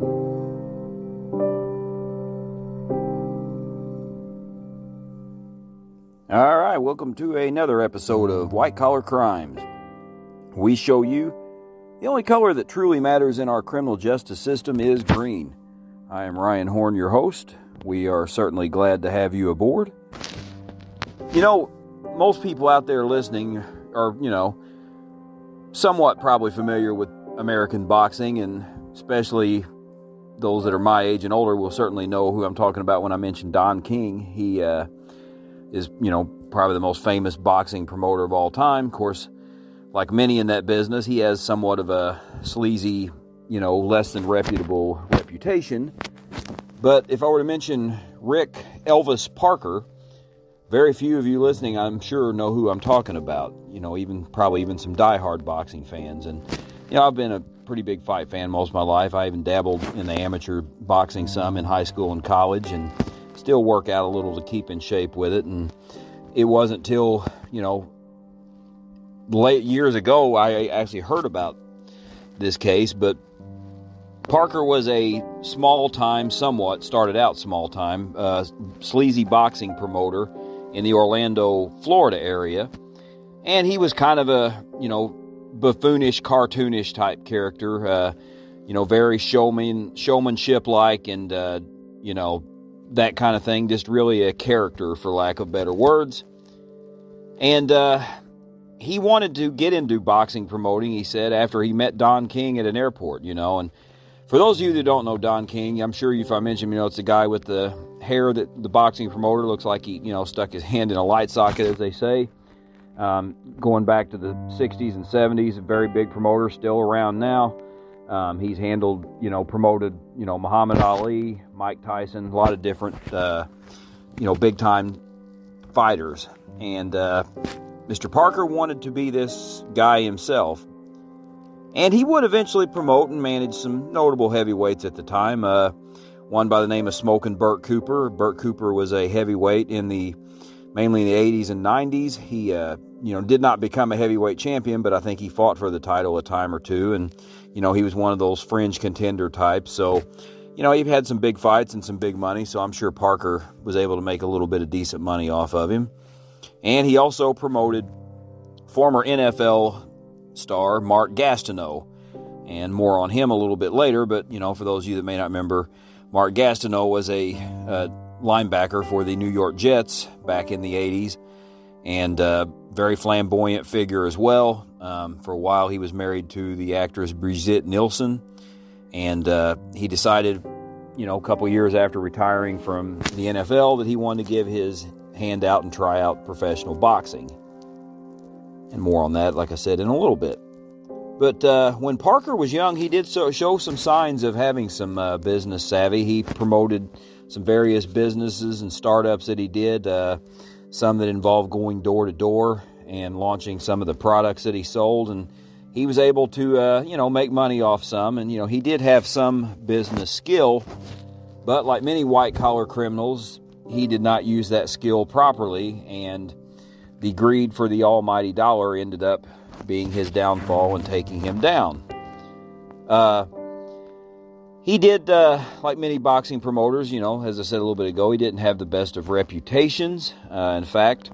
All right, welcome to another episode of White Collar Crimes. We show you the only color that truly matters in our criminal justice system is green. I am Ryan Horn, your host. We are certainly glad to have you aboard. You know, most people out there listening are, you know, somewhat probably familiar with American boxing, and especially those that are my age and older will certainly know who I'm talking about when I mention Don King. He, uh, is, you know, probably the most famous boxing promoter of all time. Of course, like many in that business, he has somewhat of a sleazy, you know, less than reputable reputation. But if I were to mention Rick Elvis Parker, very few of you listening, I'm sure, know who I'm talking about. You know, even probably even some diehard boxing fans. And, you know, I've been a pretty big fight fan most of my life. I even dabbled in the amateur boxing some in high school and college. And, still work out a little to keep in shape with it. And it wasn't till, you know, late years ago I actually heard about this case, but Parker was a small time, somewhat started out small time, uh, sleazy boxing promoter in the Orlando, Florida area. And he was kind of a, you know, buffoonish, cartoonish type character, uh, you know, very showman, showmanship like, and, uh, you know, that kind of thing. Just really a character, for lack of better words. And uh, he wanted to get into boxing promoting, he said, after he met Don King at an airport, you know. And for those of you that don't know Don King, I'm sure if I mention you know, it's the guy with the hair that the boxing promoter looks like he, you know, stuck his hand in a light socket, as they say. Um, going back to the 60s and 70s, a very big promoter, still around now. Um, he's handled, you know, promoted, you know, Muhammad Ali, Mike Tyson, a lot of different, uh, you know, big time fighters. And uh, Mr. Parker wanted to be this guy himself. And he would eventually promote and manage some notable heavyweights at the time. Uh, one by the name of Smoking Bert Cooper. Bert Cooper was a heavyweight in the mainly in the 80s and 90s. He, uh, you know, did not become a heavyweight champion, but I think he fought for the title a time or two. And you know, he was one of those fringe contender types. So, you know, he had some big fights and some big money. So I'm sure Parker was able to make a little bit of decent money off of him. And he also promoted former NFL star Mark Gastineau. And more on him a little bit later. But, you know, for those of you that may not remember, Mark Gastineau was a uh, linebacker for the New York Jets back in the 80s and uh, very flamboyant figure as well. Um, for a while, he was married to the actress Brigitte Nielsen, and uh, he decided, you know, a couple years after retiring from the NFL, that he wanted to give his hand out and try out professional boxing. And more on that, like I said, in a little bit. But uh, when Parker was young, he did so, show some signs of having some uh, business savvy. He promoted some various businesses and startups that he did, uh, some that involved going door to door and launching some of the products that he sold. And he was able to uh, you know make money off some. And you know he did have some business skill but like many white collar criminals he did not use that skill properly. And the greed for the almighty dollar ended up being his downfall and taking him down. Uh, he did uh, like many boxing promoters you know as i said a little bit ago he didn't have the best of reputations uh, in fact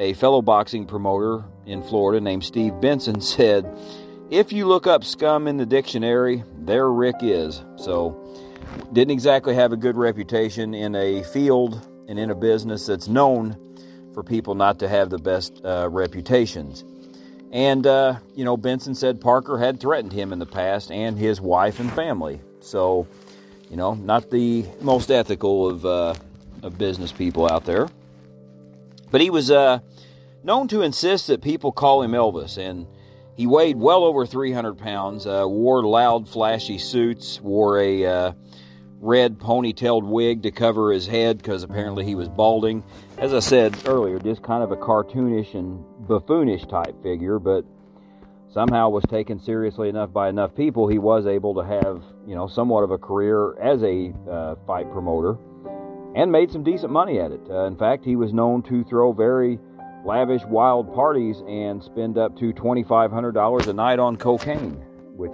a fellow boxing promoter in Florida named Steve Benson said, If you look up scum in the dictionary, there Rick is. So, didn't exactly have a good reputation in a field and in a business that's known for people not to have the best uh, reputations. And, uh, you know, Benson said Parker had threatened him in the past and his wife and family. So, you know, not the most ethical of, uh, of business people out there. But he was uh, known to insist that people call him Elvis, and he weighed well over 300 pounds, uh, wore loud, flashy suits, wore a uh, red ponytailed wig to cover his head because apparently he was balding. As I said earlier, just kind of a cartoonish and buffoonish type figure, but somehow was taken seriously enough by enough people, he was able to have, you know, somewhat of a career as a uh, fight promoter and made some decent money at it. Uh, in fact, he was known to throw very lavish, wild parties and spend up to $2,500 a night on cocaine, which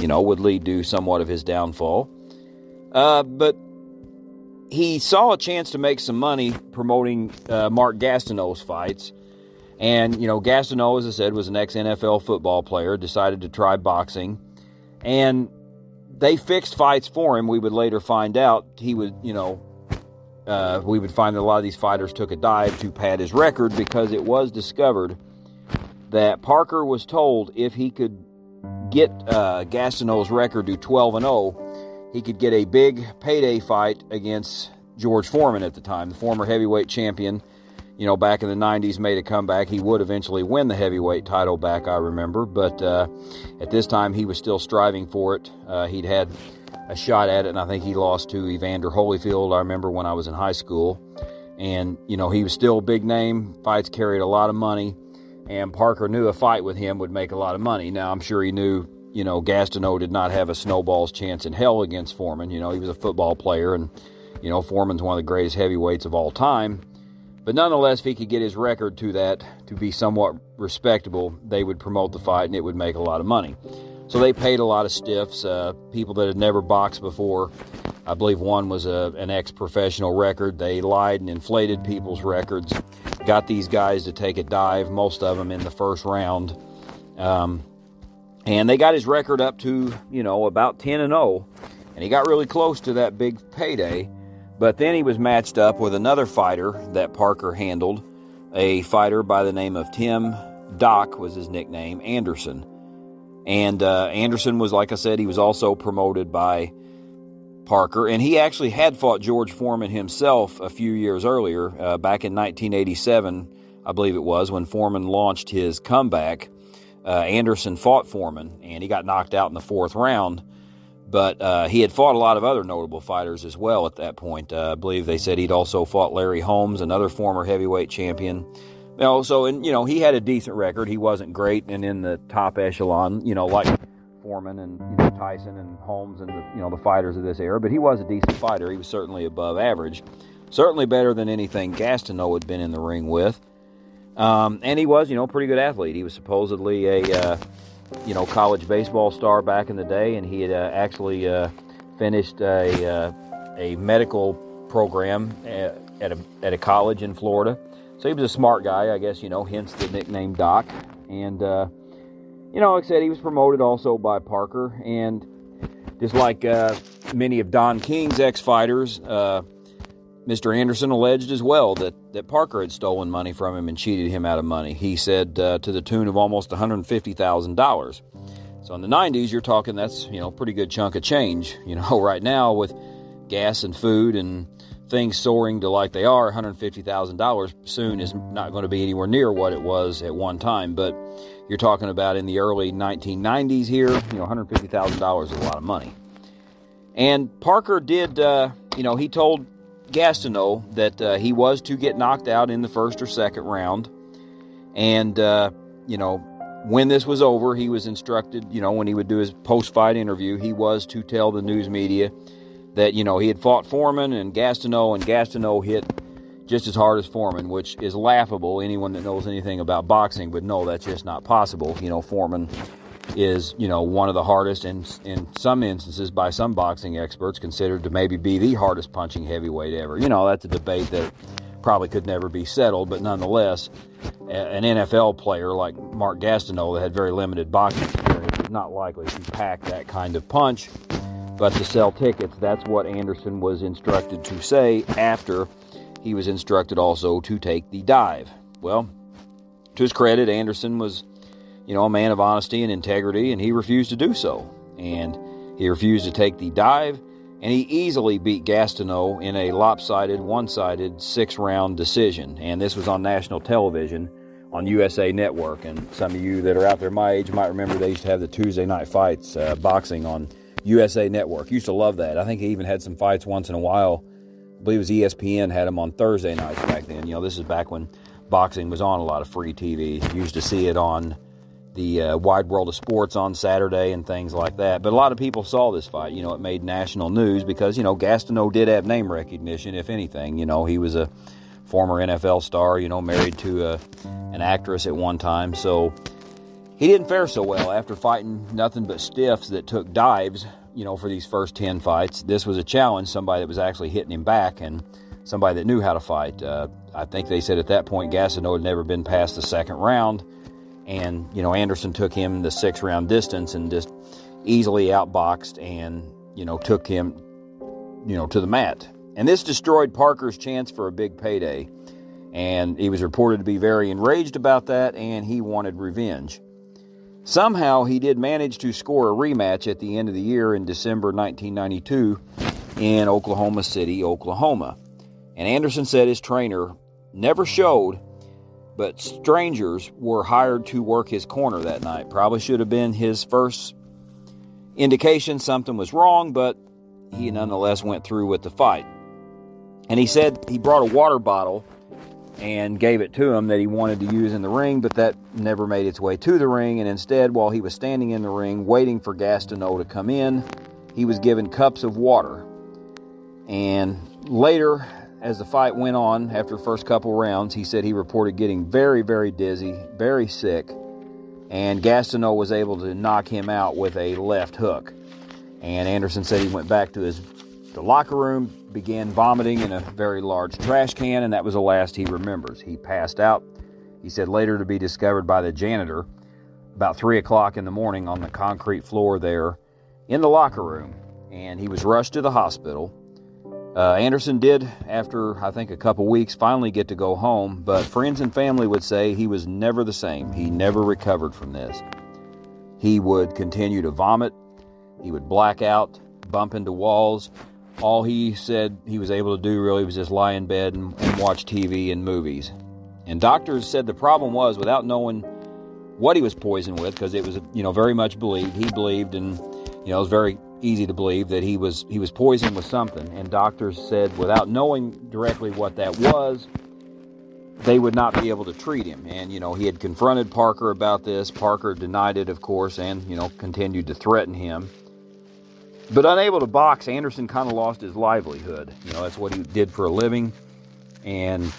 you know, would lead to somewhat of his downfall. Uh, but he saw a chance to make some money promoting uh, Mark Gastineau's fights. And, you know, Gastineau, as I said, was an ex NFL football player, decided to try boxing. And they fixed fights for him. We would later find out he would, you know, uh, we would find that a lot of these fighters took a dive to pad his record because it was discovered that Parker was told if he could get uh, Gastineau's record to 12 and 0, he could get a big payday fight against George Foreman at the time, the former heavyweight champion. You know, back in the 90s, made a comeback. He would eventually win the heavyweight title back, I remember. But uh, at this time, he was still striving for it. Uh, he'd had a shot at it, and I think he lost to Evander Holyfield. I remember when I was in high school. And, you know, he was still a big name. Fights carried a lot of money and Parker knew a fight with him would make a lot of money. Now, I'm sure he knew, you know, Gastineau did not have a snowball's chance in hell against Foreman. You know, he was a football player, and, you know, Foreman's one of the greatest heavyweights of all time. But nonetheless, if he could get his record to that to be somewhat respectable, they would promote the fight and it would make a lot of money. So they paid a lot of stiffs, uh, people that had never boxed before. I believe one was a, an ex professional record. They lied and inflated people's records got these guys to take a dive, most of them in the first round. Um, and they got his record up to, you know, about 10 and 0. And he got really close to that big payday. But then he was matched up with another fighter that Parker handled, a fighter by the name of Tim Doc was his nickname, Anderson. And uh, Anderson was, like I said, he was also promoted by Parker, and he actually had fought George Foreman himself a few years earlier, uh, back in 1987, I believe it was, when Foreman launched his comeback. Uh, Anderson fought Foreman, and he got knocked out in the fourth round. But uh, he had fought a lot of other notable fighters as well at that point. Uh, I believe they said he'd also fought Larry Holmes, another former heavyweight champion. You know, so and you know he had a decent record. He wasn't great and in the top echelon. You know, like Foreman and you know, Tyson and Holmes and the, you know the fighters of this era, but he was a decent fighter. He was certainly above average, certainly better than anything Gastineau had been in the ring with. Um, and he was, you know, a pretty good athlete. He was supposedly a uh, you know college baseball star back in the day, and he had uh, actually uh, finished a uh, a medical program at, at a at a college in Florida. So he was a smart guy, I guess. You know, hence the nickname Doc. And uh, you know, like I said, he was promoted also by Parker, and just like uh, many of Don King's ex-fighters, uh, Mr. Anderson alleged as well that, that Parker had stolen money from him and cheated him out of money. He said uh, to the tune of almost $150,000. So in the 90s, you're talking that's you know pretty good chunk of change. You know, right now with gas and food and things soaring to like they are, $150,000 soon is not going to be anywhere near what it was at one time. But you're talking about in the early 1990s here, you know, $150,000 is a lot of money. And Parker did, uh, you know, he told Gastineau that uh, he was to get knocked out in the first or second round. And, uh, you know, when this was over, he was instructed, you know, when he would do his post fight interview, he was to tell the news media that, you know, he had fought Foreman and Gastineau, and Gastineau hit just as hard as Foreman, which is laughable. Anyone that knows anything about boxing would know that's just not possible. You know, Foreman is, you know, one of the hardest, and in some instances, by some boxing experts, considered to maybe be the hardest punching heavyweight ever. You know, that's a debate that probably could never be settled, but nonetheless, an NFL player like Mark Gastineau that had very limited boxing experience is not likely to pack that kind of punch. But to sell tickets, that's what Anderson was instructed to say after he was instructed also to take the dive. Well, to his credit, Anderson was, you know, a man of honesty and integrity, and he refused to do so. And he refused to take the dive, and he easily beat Gastineau in a lopsided, one sided, six round decision. And this was on national television on USA Network. And some of you that are out there my age might remember they used to have the Tuesday night fights, uh, boxing on USA Network. Used to love that. I think he even had some fights once in a while I believe it was ESPN had them on Thursday nights back then. You know, this is back when boxing was on a lot of free TV. Used to see it on the uh, Wide World of Sports on Saturday and things like that. But a lot of people saw this fight. You know, it made national news because, you know, Gastineau did have name recognition, if anything. You know, he was a former NFL star, you know, married to a, an actress at one time. So he didn't fare so well after fighting nothing but stiffs that took dives, you know, for these first 10 fights. This was a challenge, somebody that was actually hitting him back and somebody that knew how to fight. Uh, I think they said at that point Gastineau had never been past the second round. And, you know, Anderson took him the six round distance and just easily outboxed and, you know, took him, you know, to the mat. And this destroyed Parker's chance for a big payday. And he was reported to be very enraged about that and he wanted revenge. Somehow he did manage to score a rematch at the end of the year in December 1992 in Oklahoma City, Oklahoma. And Anderson said his trainer never showed, but strangers were hired to work his corner that night. Probably should have been his first indication something was wrong, but he nonetheless went through with the fight. And he said he brought a water bottle and gave it to him that he wanted to use in the ring, but that never made its way to the ring. And instead, while he was standing in the ring waiting for Gastineau to come in, he was given cups of water. And later, as the fight went on, after the first couple rounds, he said he reported getting very, very dizzy, very sick, and Gastineau was able to knock him out with a left hook. And Anderson said he went back to his the locker room, began vomiting in a very large trash can, and that was the last he remembers. He passed out, he said, later to be discovered by the janitor about 3 o'clock in the morning on the concrete floor there in the locker room, and he was rushed to the hospital. Uh, Anderson did, after I think a couple weeks, finally get to go home, but friends and family would say he was never the same. He never recovered from this. He would continue to vomit, he would black out, bump into walls, all he said he was able to do really was just lie in bed and, and, watch TV and movies. And doctors said the problem was without knowing what he was poisoned with, because it was you know very much believed he believed, and you know it was very easy to believe that he was he was poisoned with something. And doctors said without knowing directly what that was, they would not be able to treat him. And you know he had confronted Parker about this. Parker denied it, of course, and you know continued to threaten him. But unable to box, Anderson kind of lost his livelihood. You know, that's what he did for a living. And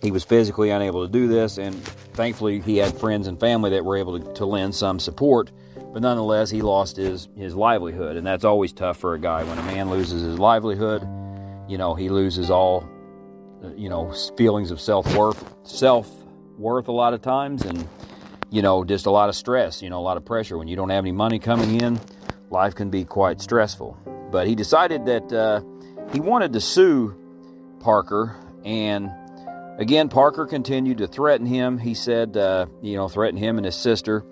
he was physically unable to do this. And thankfully, he had friends and family that were able to, to lend some support. But nonetheless, he lost his, his livelihood. And that's always tough for a guy. When a man loses his livelihood, you know, he loses all, you know, feelings of self worth, self worth a lot of times. And, you know, just a lot of stress, you know, a lot of pressure. When you don't have any money coming in, life can be quite stressful. But he decided that uh, he wanted to sue Parker, and again, Parker continued to threaten him. He said, uh, you know, threaten him and his sister,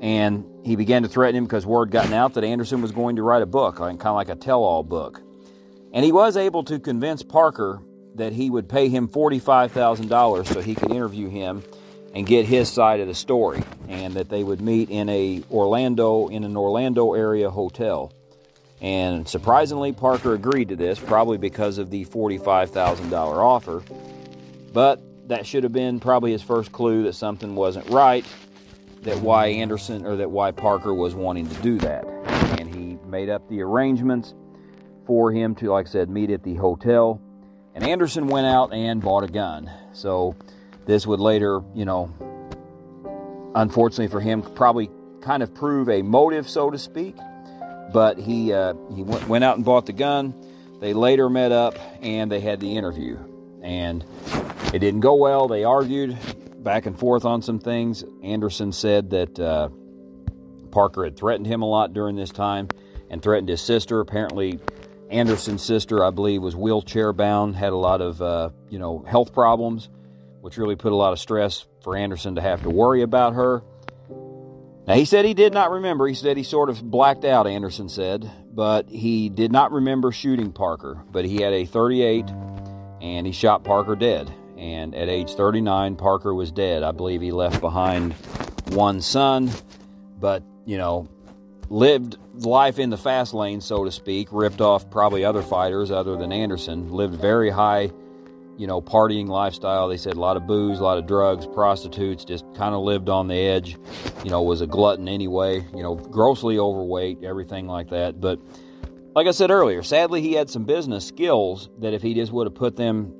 and he began to threaten him because word gotten out that Anderson was going to write a book, kind of like a tell-all book. And he was able to convince Parker that he would pay him $45,000 so he could interview him and get his side of the story, and that they would meet in a Orlando in an Orlando area hotel. And surprisingly, Parker agreed to this, probably because of the $45,000 offer. But that should have been probably his first clue that something wasn't right, that why Anderson or that why Parker was wanting to do that. And he made up the arrangements for him to, like I said, meet at the hotel. And Anderson went out and bought a gun. So this would later, you know, unfortunately for him, probably kind of prove a motive, so to speak. But he uh, he went, went out and bought the gun. They later met up and they had the interview, and it didn't go well. They argued back and forth on some things. Anderson said that uh, Parker had threatened him a lot during this time and threatened his sister. Apparently, Anderson's sister, I believe, was wheelchair bound, had a lot of uh, you know health problems, which really put a lot of stress for Anderson to have to worry about her. Now, he said he did not remember. He said he sort of blacked out, Anderson said, but he did not remember shooting Parker. But he had a 38 and he shot Parker dead. And at age 39, Parker was dead. I believe he left behind one son, but, you know, lived life in the fast lane, so to speak, ripped off probably other fighters other than Anderson, lived very high you know, partying lifestyle. They said a lot of booze, a lot of drugs, prostitutes, just kind of lived on the edge, you know, was a glutton anyway, you know, grossly overweight, everything like that. But like I said earlier, sadly, he had some business skills that if he just would have put them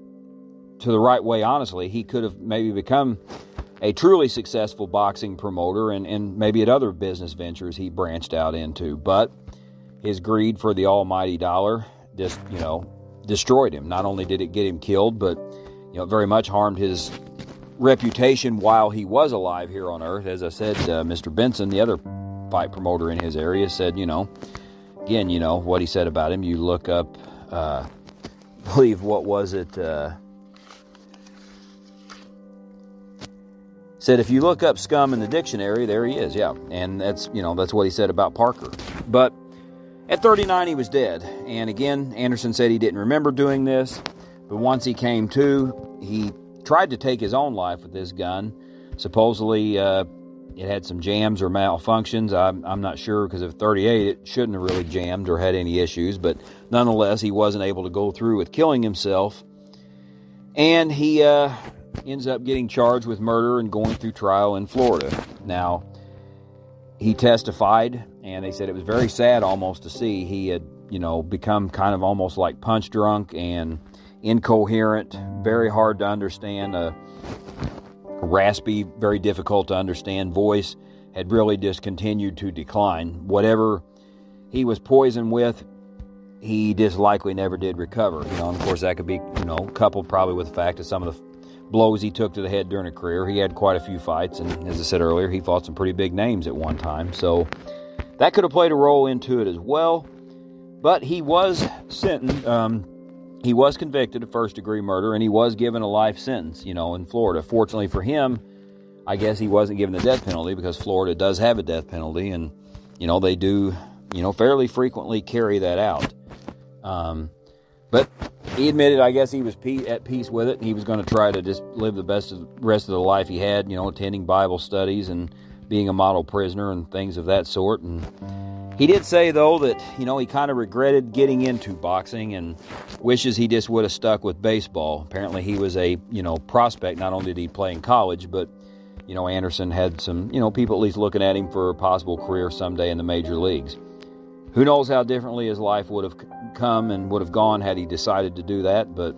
to the right way, honestly, he could have maybe become a truly successful boxing promoter and, and maybe at other business ventures he branched out into. But his greed for the almighty dollar just, you know, destroyed him. Not only did it get him killed, but, you know, very much harmed his reputation while he was alive here on earth. As I said, uh, Mr. Benson, the other fight promoter in his area, said, you know, again, you know, what he said about him. You look up, uh, believe, what was it? Uh, said if you look up scum in the dictionary, there he is. Yeah, and that's you know that's what he said about Parker. But at 39, he was dead. And again, Anderson said he didn't remember doing this, but once he came to, he tried to take his own life with this gun. Supposedly, uh, it had some jams or malfunctions. I'm, I'm not sure because at 38, it shouldn't have really jammed or had any issues, but nonetheless, he wasn't able to go through with killing himself. And he uh, ends up getting charged with murder and going through trial in Florida. Now, he testified, and they said it was very sad almost to see he had, you know, become kind of almost like punch drunk and incoherent, very hard to understand, a raspy, very difficult to understand voice had really just continued to decline. Whatever he was poisoned with, he just likely never did recover. You know, and of course that could be, you know, coupled probably with the fact that some of the blows he took to the head during a career. He had quite a few fights, and as I said earlier, he fought some pretty big names at one time. So that could have played a role into it as well. But he was sentenced. Um, he was convicted of first degree murder, and he was given a life sentence. You know, in Florida. Fortunately for him, I guess he wasn't given the death penalty because Florida does have a death penalty, and you know they do, you know, fairly frequently carry that out. Um, but he admitted, I guess he was at peace with it. He was going to try to just live the best of the rest of the life he had, you know, attending Bible studies and being a model prisoner and things of that sort. And he did say, though, that, you know, he kind of regretted getting into boxing and wishes he just would have stuck with baseball. Apparently, he was a, you know, prospect. Not only did he play in college, but, you know, Anderson had some, you know, people at least looking at him for a possible career someday in the major leagues. Who knows how differently his life would have come and would have gone had he decided to do that, but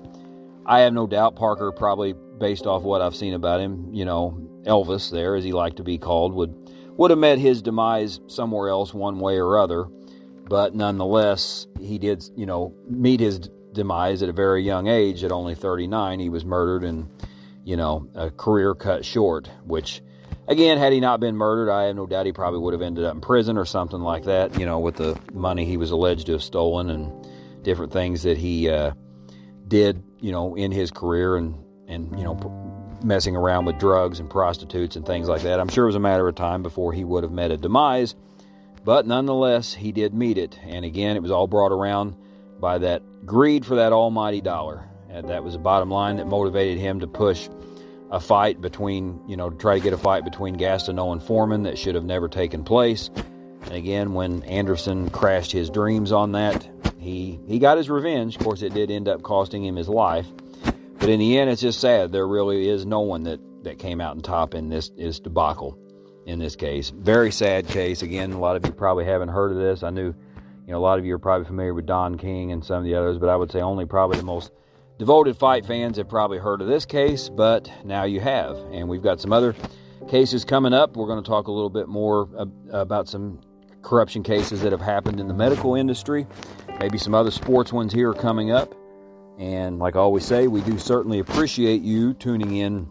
I have no doubt Parker probably based off what I've seen about him, you know, Elvis there as he liked to be called would would have met his demise somewhere else one way or other, but nonetheless, he did, you know, meet his demise at a very young age at only 39. He was murdered and you know, a career cut short, which Again, had he not been murdered, I have no doubt he probably would have ended up in prison or something like that, you know, with the money he was alleged to have stolen and different things that he uh, did, you know, in his career and, and, you know, messing around with drugs and prostitutes and things like that. I'm sure it was a matter of time before he would have met a demise, but nonetheless, he did meet it. And again, it was all brought around by that greed for that almighty dollar. And that was the bottom line that motivated him to push a fight between, you know, try to get a fight between Gastineau and Foreman that should have never taken place. And again, when Anderson crashed his dreams on that, he he got his revenge. Of course, it did end up costing him his life. But in the end, it's just sad. There really is no one that, that came out on top in this is debacle in this case. Very sad case. Again, a lot of you probably haven't heard of this. I knew, you know, a lot of you are probably familiar with Don King and some of the others, but I would say only probably the most Devoted fight fans have probably heard of this case, but now you have. And we've got some other cases coming up. We're going to talk a little bit more about some corruption cases that have happened in the medical industry. Maybe some other sports ones here coming up. And like I always say, we do certainly appreciate you tuning in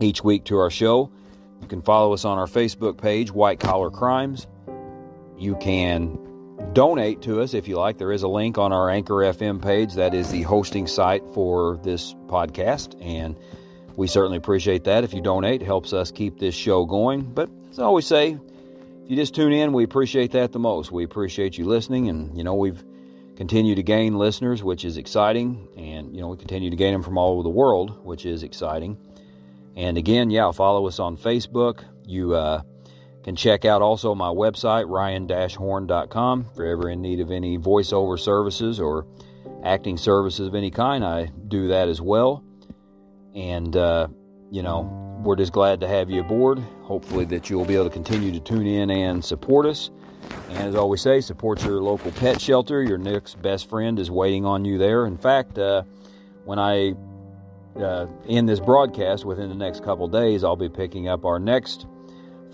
each week to our show. You can follow us on our Facebook page, White Collar Crimes. You can donate to us if you like. There is a link on our Anchor FM page. That is the hosting site for this podcast. And we certainly appreciate that. If you donate, helps us keep this show going. But as I always say, if you just tune in, we appreciate that the most. We appreciate you listening. And, you know, we've continued to gain listeners, which is exciting. And, you know, we continue to gain them from all over the world, which is exciting. And again, yeah, follow us on Facebook. You, uh, can check out also my website, ryan-horn.com. If you're ever in need of any voiceover services or acting services of any kind, I do that as well. And, uh, you know, we're just glad to have you aboard. Hopefully, that you'll be able to continue to tune in and support us. And as always say, support your local pet shelter. Your next best friend is waiting on you there. In fact, uh, when I uh, in this broadcast within the next couple days, I'll be picking up our next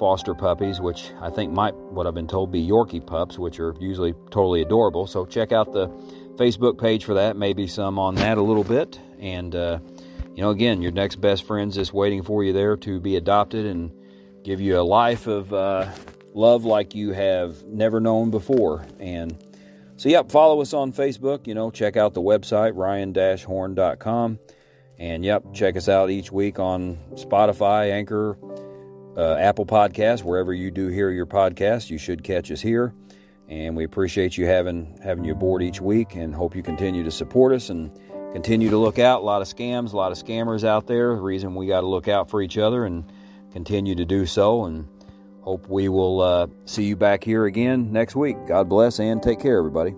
foster puppies, which I think might, what I've been told, be Yorkie pups, which are usually totally adorable. So check out the Facebook page for that. Maybe some on that a little bit. And, uh, you know, again, your next best friend's just waiting for you there to be adopted and give you a life of uh, love like you have never known before. And so, yep, follow us on Facebook. You know, check out the website, ryan-horn.com. And yep, check us out each week on Spotify, Anchor, uh, Apple Podcasts, wherever you do hear your podcast. You should catch us here. And we appreciate you having having you aboard each week, and hope you continue to support us and continue to look out. A lot of scams, a lot of scammers out there. The reason we got to look out for each other and continue to do so. And hope we will uh, see you back here again next week. God bless and take care, everybody.